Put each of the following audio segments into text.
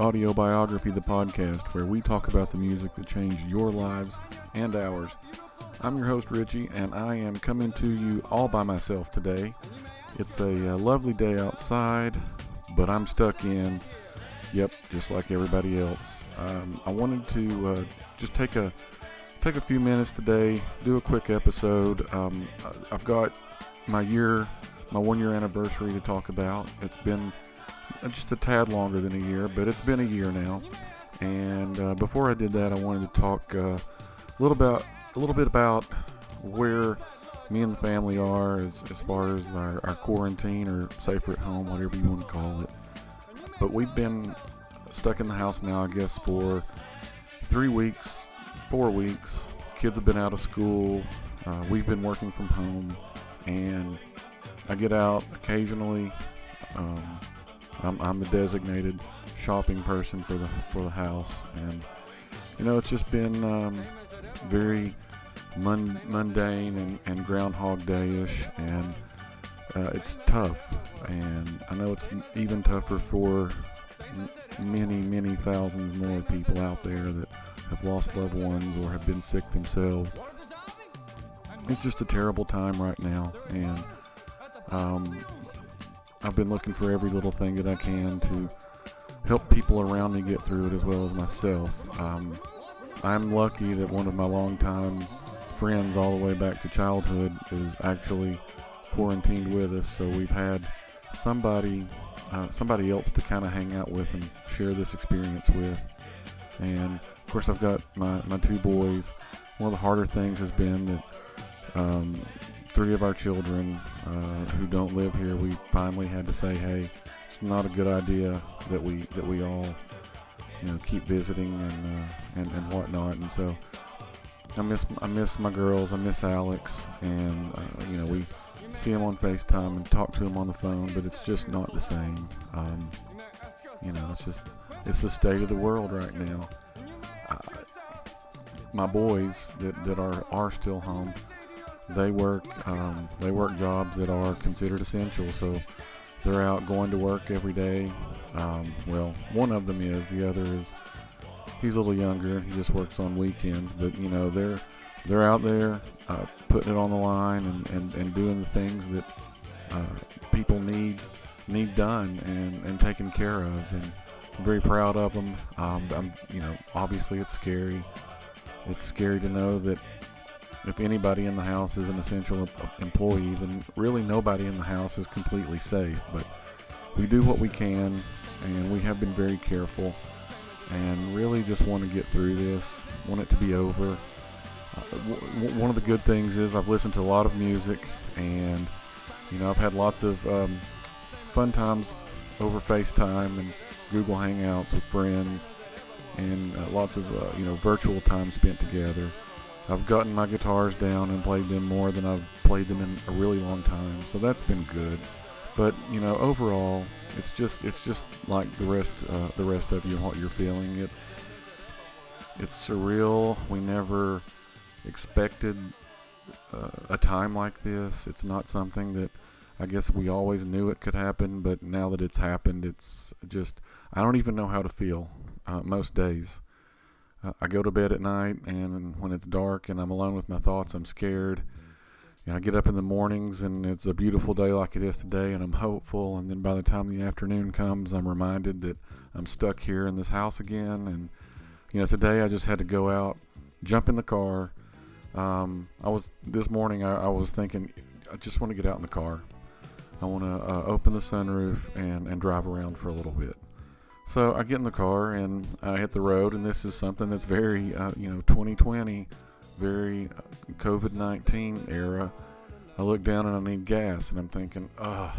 Audio Biography, the podcast where we talk about the music that changed your lives and ours. I'm your host Richie, and I am coming to you all by myself today. It's a, uh lovely day outside, but I'm stuck in. Yep, just like everybody else. Um, I wanted to uh, just take a take a few minutes today, do a quick episode. Um, I've got my year, my one year anniversary to talk about. It's been just a tad longer than a year, but it's been a year now. And uh, before I did that, I wanted to talk uh, a little about a little bit about where me and the family are as, as far as our, our quarantine or safer at home, whatever you want to call it. But we've been stuck in the house now, I guess, for three weeks, four weeks. Kids have been out of school. Uh, we've been working from home, and I get out occasionally. Um, I'm, I'm the designated shopping person for the for the house, and you know it's just been um, very mun- mundane and, and Groundhog Day-ish, and uh, it's tough. And I know it's even tougher for m- many, many thousands more people out there that have lost loved ones or have been sick themselves. It's just a terrible time right now, and um, I've been looking for every little thing that I can to help people around me get through it as well as myself. Um, I'm lucky that one of my longtime friends, all the way back to childhood, is actually quarantined with us. So we've had somebody, uh, somebody else to kind of hang out with and share this experience with. And of course, I've got my my two boys. One of the harder things has been that um, three of our children uh, who don't live here, we finally had to say, hey, it's not a good idea that we that we all you know keep visiting and uh, and and whatnot. And so I miss I miss my girls. I miss Alex, and uh, you know we see them on Facetime and talk to them on the phone, but it's just not the same. Um, you know, it's just it's the state of the world right now. Uh, my boys that, that are are still home, they work um, they work jobs that are considered essential. So they're out going to work every day. Um, well, one of them is. The other is he's a little younger. He just works on weekends. But you know they're they're out there uh, putting it on the line and, and, and doing the things that uh, people need need done and, and taken care of. And I'm very proud of them. Um, I'm you know obviously it's scary. It's scary to know that if anybody in the house is an essential employee, then really nobody in the house is completely safe. But we do what we can, and we have been very careful, and really just want to get through this. Want it to be over. Uh, w- one of the good things is I've listened to a lot of music, and you know I've had lots of um, fun times over FaceTime and Google Hangouts with friends, and uh, lots of uh, you know virtual time spent together. I've gotten my guitars down and played them more than I've played them in a really long time, so that's been good. But you know, overall, it's just it's just like the rest uh, the rest of you what you're feeling. It's it's surreal. We never expected uh, a time like this. It's not something that I guess we always knew it could happen, but now that it's happened, it's just I don't even know how to feel uh, most days. Uh, I go to bed at night, and when it's dark and I'm alone with my thoughts, I'm scared. I get up in the mornings, and it's a beautiful day like it is today, and I'm hopeful. And then by the time the afternoon comes, I'm reminded that I'm stuck here in this house again. And you know, today I just had to go out, jump in the car. Um, I was this morning. I, I was thinking, I just want to get out in the car. I want to uh, open the sunroof and and drive around for a little bit. So I get in the car and I hit the road, and this is something that's very, uh, you know, 2020, very uh, COVID 19 era. I look down and I need gas, and I'm thinking, ugh,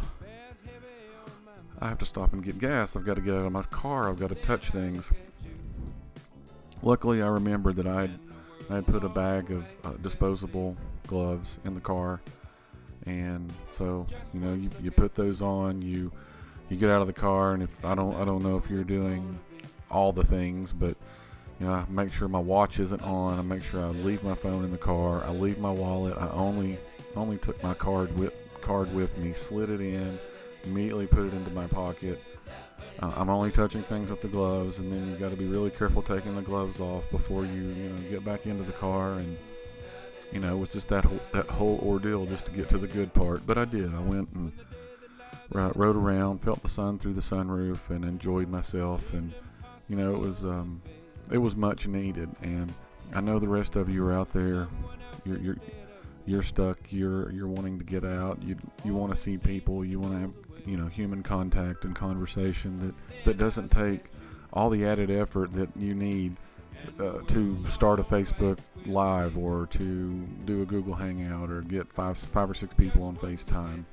I have to stop and get gas. I've got to get out of my car. I've got to touch things. Luckily, I remembered that I had, I had put a bag of uh, disposable gloves in the car, and so you know you, you put those on. You you get out of the car, and if I don't I don't know if you're doing all the things, but you know I make sure my watch isn't on. I make sure I leave my phone in the car. I leave my wallet. I only only took my card with card with me, slid it in, immediately put it into my pocket. Uh, I'm only touching things with the gloves, and then you got to be really careful taking the gloves off before you, you know, get back into the car. And you know, it was just that whole, that whole ordeal just to get to the good part. But I did. I went and uh, rode around, felt the sun through the sunroof, and enjoyed myself. And you know, it was um, it was much needed. And I know the rest of you are out there. You're you're you're stuck. You're you're wanting to get out. You you want to see people. You want to have you know human contact and conversation that that doesn't take all the added effort that you need uh, to start a Facebook Live or to do a Google Hangout or get five five or six people on FaceTime.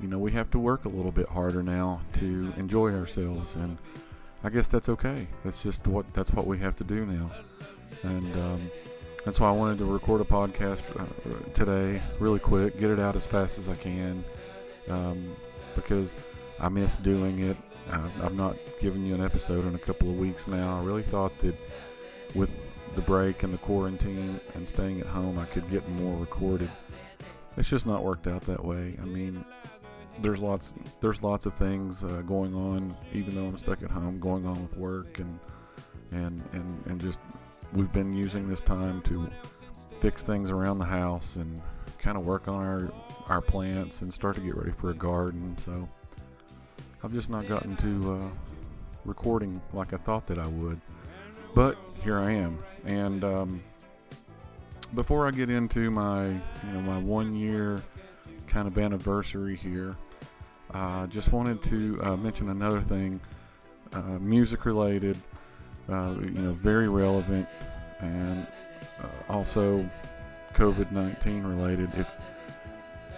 You know, we have to work a little bit harder now to enjoy ourselves, and I guess that's okay. That's just what that's what we have to do now, and um, that's why I wanted to record a podcast uh, today, really quick, get it out as fast as I can, um, because I miss doing it. I've not given you an episode in a couple of weeks now. I really thought that with the break and the quarantine and staying at home, I could get more recorded. It's just not worked out that way. I mean, there's lots there's lots of things uh, going on, even though I'm stuck at home, going on with work and and and and just we've been using this time to fix things around the house and kind of work on our our plants and start to get ready for a garden. So I've just not gotten to uh, recording like I thought that I would, but here I am. And um, before I get into my you know my one year kind of anniversary here, uh, just wanted to uh, mention another thing, uh, music related uh, you know, very relevant and uh, also COVID 19 related. If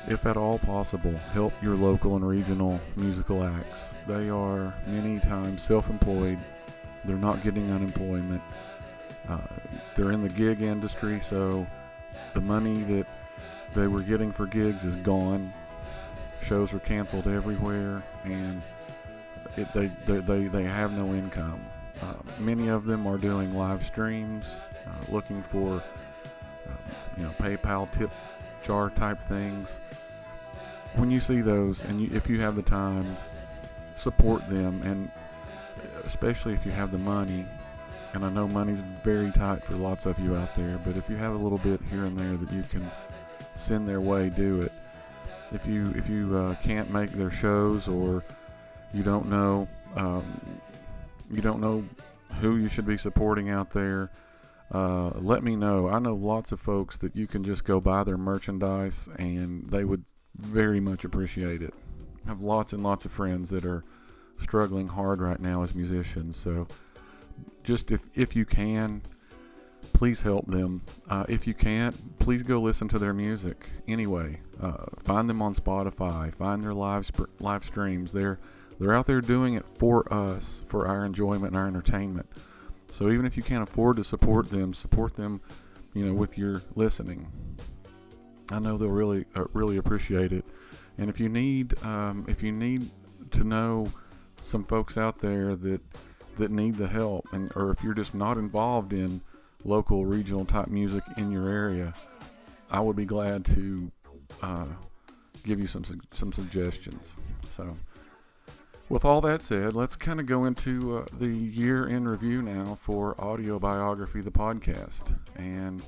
if at all possible, help your local and regional musical acts. They are many times self employed, they're not getting unemployment. Uh, they're in the gig industry, so the money that they were getting for gigs is gone. Shows are canceled everywhere, and it, they, they, they, they have no income. Uh, many of them are doing live streams, uh, looking for uh, you know PayPal tip jar type things. When you see those, and you, if you have the time, support them, and especially if you have the money. And I know money's very tight for lots of you out there, but if you have a little bit here and there that you can send their way, do it. If you if you uh, can't make their shows or you don't know um, you don't know who you should be supporting out there, uh, let me know. I know lots of folks that you can just go buy their merchandise and they would very much appreciate it. I have lots and lots of friends that are struggling hard right now as musicians. So just if, if you can, please help them. Uh, if you can't, please go listen to their music anyway. Uh, find them on Spotify. Find their live sp- live streams. They're they're out there doing it for us, for our enjoyment and our entertainment. So even if you can't afford to support them, support them, you know, with your listening. I know they'll really, uh, really appreciate it. And if you need, um, if you need to know some folks out there that that need the help, and or if you're just not involved in local, regional type music in your area, I would be glad to uh, give you some some suggestions. So. With all that said, let's kind of go into uh, the year in review now for Audio Biography, the podcast. And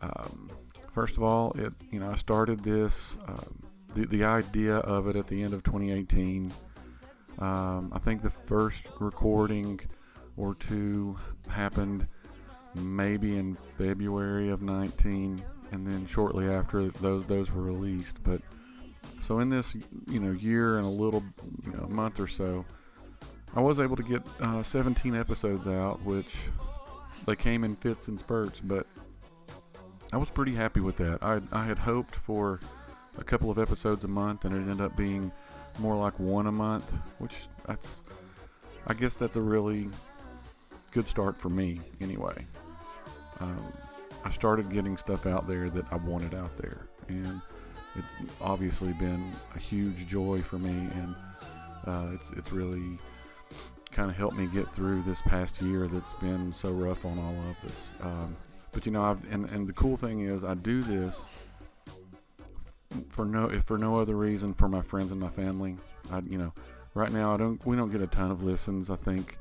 um, first of all, it you know I started this um, the the idea of it at the end of 2018. Um, I think the first recording or two happened maybe in February of 19, and then shortly after those those were released. But so in this, you know, year and a little, you know, month or so, I was able to get uh, 17 episodes out, which they came in fits and spurts, but I was pretty happy with that. I, I had hoped for a couple of episodes a month, and it ended up being more like one a month, which that's, I guess that's a really good start for me anyway. Um, I started getting stuff out there that I wanted out there, and it's obviously been a huge joy for me, and uh, it's it's really kind of helped me get through this past year that's been so rough on all of us. Um, but you know, I've, and and the cool thing is, I do this for no if for no other reason for my friends and my family. I you know right now I don't we don't get a ton of listens. I think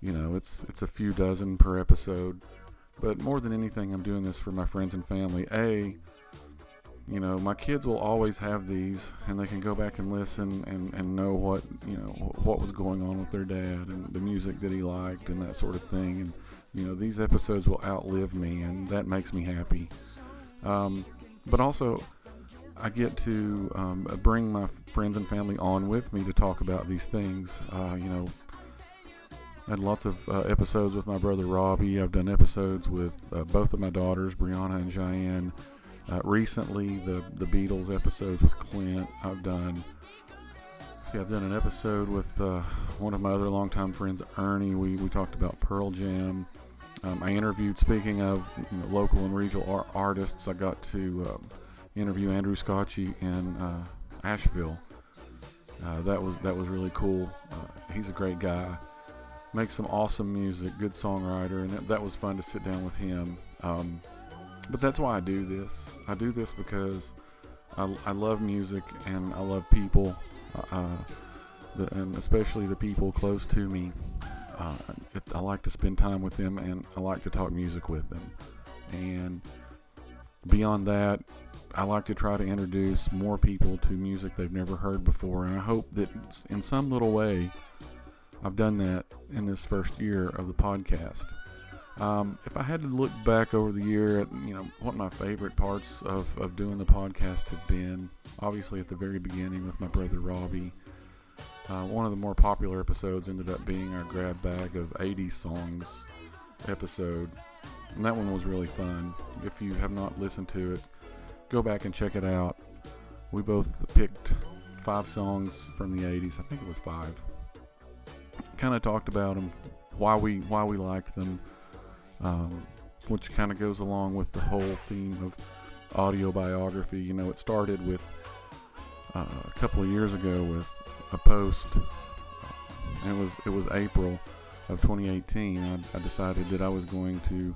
you know it's it's a few dozen per episode, but more than anything, I'm doing this for my friends and family. A you know my kids will always have these and they can go back and listen and, and know what you know what was going on with their dad and the music that he liked and that sort of thing and you know these episodes will outlive me and that makes me happy um, but also I get to um, bring my friends and family on with me to talk about these things. Uh, you know, had lots of uh, episodes with my brother Robbie. I've done episodes with uh, both of my daughters, Brianna and Cheyenne. Uh, recently, the the Beatles episodes with Clint. I've done. See, I've done an episode with uh, one of my other longtime friends, Ernie. We we talked about Pearl Jam. Um, I interviewed. Speaking of you know, local and regional ar- artists, I got to um, interview Andrew Scotchie in uh, Asheville. Uh, that was that was really cool. He's a great guy, makes some awesome music, good songwriter, and that, was fun to sit down with him. Um, but that's why I do this. I do this because I, I love music and I love people, uh, the, and especially the people close to me. Uh, it, I like to spend time with them and I like to talk music with them. And beyond that, I like to try to introduce more people to music they've never heard before, and I hope that in some little way I've done that in this first year of the podcast. Um, if I had to look back over the year at you know what my favorite parts of, of doing the podcast have been, obviously at the very beginning with my brother Robbie. Uh, one of the more popular episodes ended up being our grab bag of 80s songs episode, and that one was really fun. If you have not listened to it, go back and check it out. We both picked five songs from the 80s. I think it was five. Kind of talked about them, why we why we liked them, um, which kind of goes along with the whole theme of audio biography. You know, it started with uh, a couple of years ago with a post, and it was it was April of 2018. I, I decided that I was going to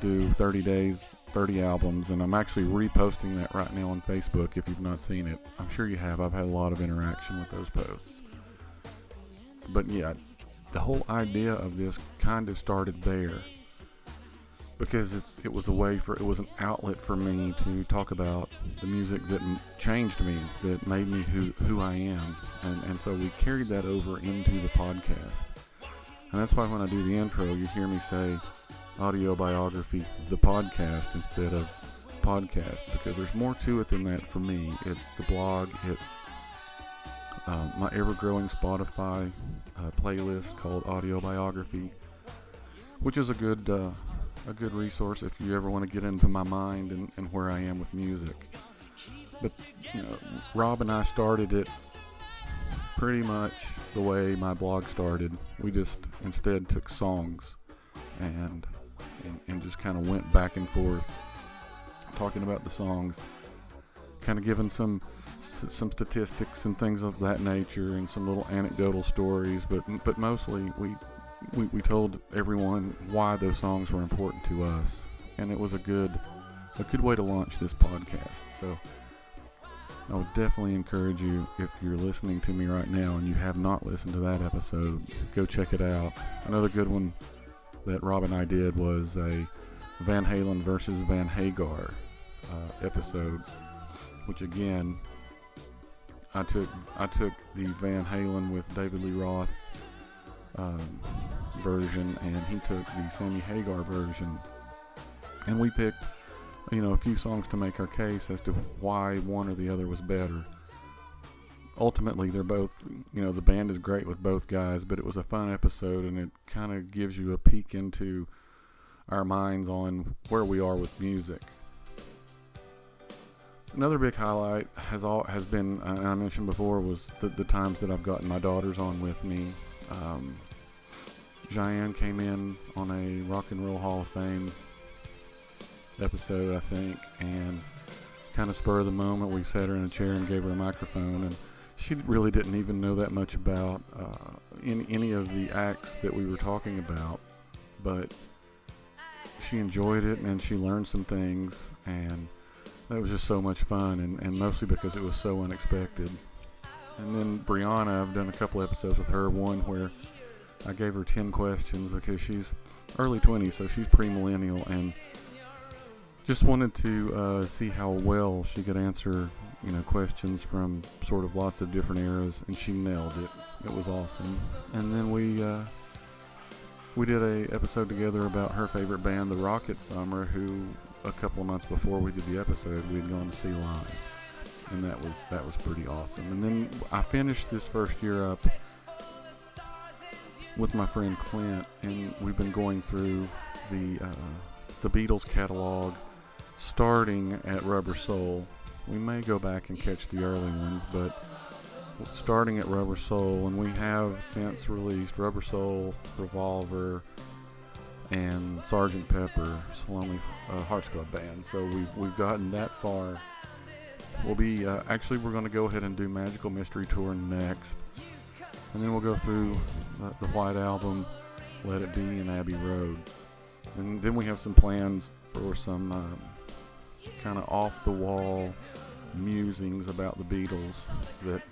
do 30 days 30 albums, and I'm actually reposting that right now on Facebook if you've not seen it. I'm sure you have. I've had a lot of interaction with those posts. But yeah, the whole idea of this kind of started there. Because it's it was a way for it was an outlet for me to talk about the music that changed me that made me who who I am. And and so we carried that over into the podcast. And that's why when I do the intro you hear me say audio biography, the podcast, instead of podcast, because there's more to it than that for me. It's the blog, it's uh, my ever growing Spotify uh, playlist called Audio Biography, which is a good uh, a good resource if you ever want to get into my mind and, and where I am with music. But you know, Rob and I started it pretty much the way my blog started. We just instead took songs and and, and just kind of went back and forth talking about the songs, kind of giving some some statistics and things of that nature and some little anecdotal stories, but but mostly we we, we told everyone why those songs were important to us, and it was a good a good way to launch this podcast. So I would definitely encourage you if you're listening to me right now and you have not listened to that episode, go check it out. Another good one that Rob and I did was a Van Halen versus Van Hagar uh, episode, which again I took I took the Van Halen with David Lee Roth um, version, and he took the Sammy Hagar version, and we picked you know a few songs to make our case as to why one or the other was better. Ultimately they're both you know the band is great with both guys but it was a fun episode and it kind of gives you a peek into our minds on where we are with music another big highlight has all has been uh, i mentioned before was the, the times that i've gotten my daughters on with me um, Cheyenne came in on a rock and roll hall of fame episode i think and kind of spur of the moment we sat her in a chair and gave her a microphone and she really didn't even know that much about uh, in any of the acts that we were talking about, but she enjoyed it and she learned some things. And that was just so much fun, and, and mostly because it was so unexpected. And then Brianna, I've done a couple episodes with her. One where I gave her 10 questions because she's early 20s, so she's premillennial, and just wanted to uh, see how well she could answer, you know, questions from sort of lots of different eras, and she nailed it. It was awesome. And then we uh, we did a episode together about her favorite band, the Rocket Summer, who a couple of months before we did the episode, we'd gone to see live, and that was that was pretty awesome. And then I finished this first year up with my friend Clint, and we've been going through the uh, the Beatles catalog, starting at Rubber Soul. We may go back and catch the early ones, but starting at Rubber Soul, and we have since released Rubber Soul, Revolver, and Sergeant Pepper's Lonely uh, Hearts Club Band. So we've we've gotten that far. We'll be uh, actually we're going to go ahead and do Magical Mystery Tour next, and then we'll go through the, White Album, Let It Be, and Abbey Road, and then we have some plans for some um, kind of off the wall musings about the Beatles that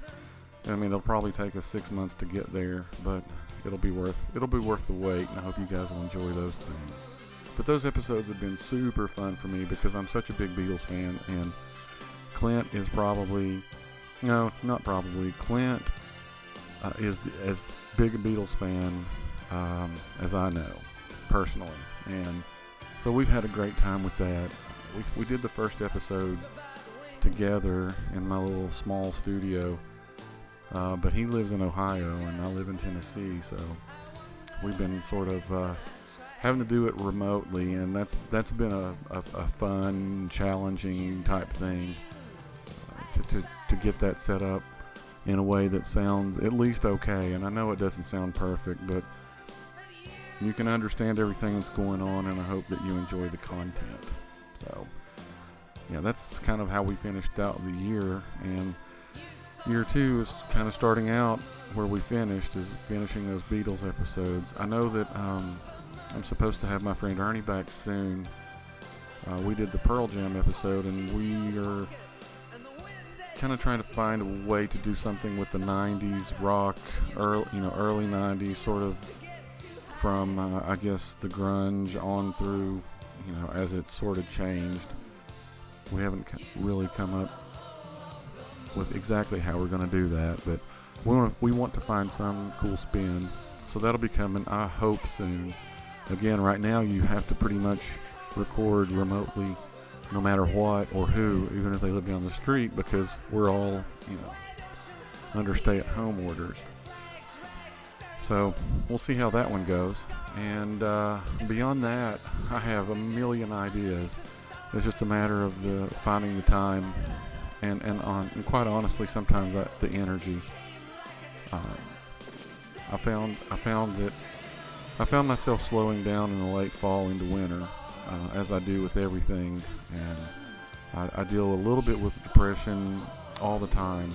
I mean, it'll probably take us six months to get there, but it'll be worth it'll be worth the wait, and I hope you guys will enjoy those things. But those episodes have been super fun for me because I'm such a big Beatles fan, and Clint is probably no, not probably. Clint uh, is the, as big a Beatles fan um, as I know personally, and so we've had a great time with that. We we did the first episode together in my little small studio uh, but he lives in Ohio and I live in Tennessee, so we've been sort of uh, having to do it remotely, and that's that's been a, a, a fun, challenging type thing uh, to, to, to get that set up in a way that sounds at least okay. And I know it doesn't sound perfect, but you can understand everything that's going on, and I hope that you enjoy the content. So, yeah, that's kind of how we finished out the year, and year two is kind of starting out where we finished is finishing those Beatles episodes. I know that um, I'm supposed to have my friend Ernie back soon. Uh, we did the Pearl Jam episode, and we are kind of trying to find a way to do something with the '90s rock, early, you know, early '90s, sort of from uh, I guess the grunge on through, you know, as it sort of changed. We haven't really come up with exactly how we're going to do that, but we want, we want to find some cool spin. So that'll be coming, I hope, soon. Again, right now you have to pretty much record remotely no matter what or who, even if they live down the street, because we're all, you know, under stay at home orders. So we'll see how that one goes. And uh, beyond that, I have a million ideas. It's just a matter of the finding the time and and on and quite honestly, sometimes I, the energy. Um, I found I found that I found myself slowing down in the late fall into winter, uh, as I do with everything, and I, I, deal a little bit with depression all the time,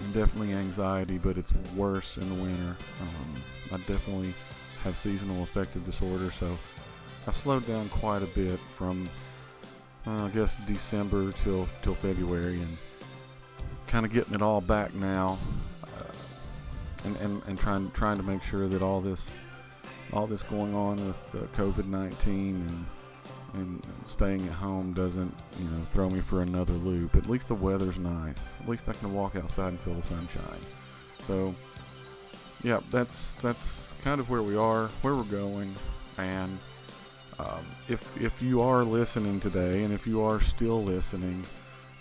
and definitely anxiety, but it's worse in the winter. Um, I definitely have seasonal affective disorder, so I slowed down quite a bit from uh, I guess December till till February, and kind of getting it all back now, uh, and, and and trying trying to make sure that all this all this going on with uh, COVID nineteen and and staying at home doesn't you know throw me for another loop. At least the weather's nice. At least I can walk outside and feel the sunshine. So yeah, that's that's kind of where we are, where we're going, and um, if if you are listening today, and if you are still listening,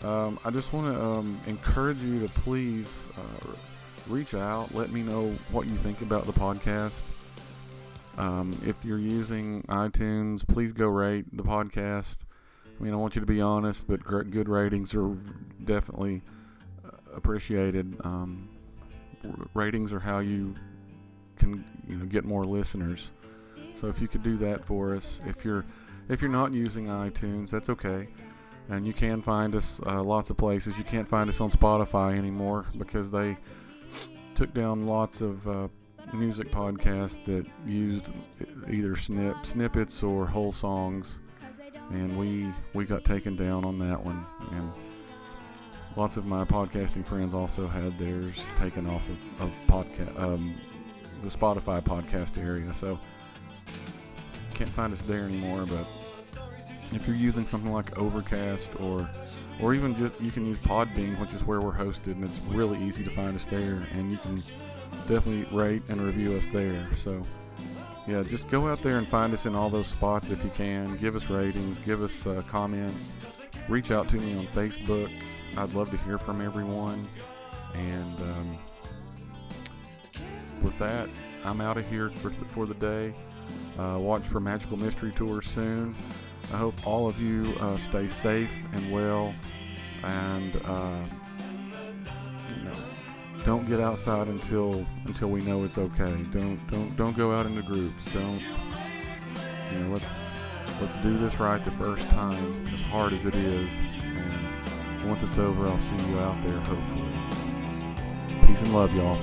um, I just want to um, encourage you to please uh, reach out. Let me know what you think about the podcast. Um, if you're using iTunes, please go rate the podcast. I mean, I want you to be honest, but good ratings are definitely uh, appreciated. Um, ratings are how you can you know get more listeners. So if you could do that for us, if you're if you're not using iTunes, that's okay. And you can find us uh, lots of places. You can't find us on Spotify anymore because they took down lots of uh, music podcasts that used either snip, snippets or whole songs. and we we got taken down on that one, and lots of my podcasting friends also had theirs taken off of, of podcast um, the Spotify podcast area. So can't find us there anymore. But if you're using something like Overcast or or even just you can use Podbean, which is where we're hosted, and it's really easy to find us there. And you can definitely rate and review us there. So yeah, just go out there and find us in all those spots if you can. Give us ratings, give us uh, comments, reach out to me on Facebook. I'd love to hear from everyone. And um, with that, I'm out of here for, for the day. Uh, watch for Magical Mystery Tour soon. I hope all of you uh, stay safe and well, and uh, you know, don't get outside until until we know it's okay. Don't don't don't go out into groups. Don't you know? Let's let's do this right the first time, as hard as it is. And once it's over, I'll see you out there. Hopefully, peace and love, y'all.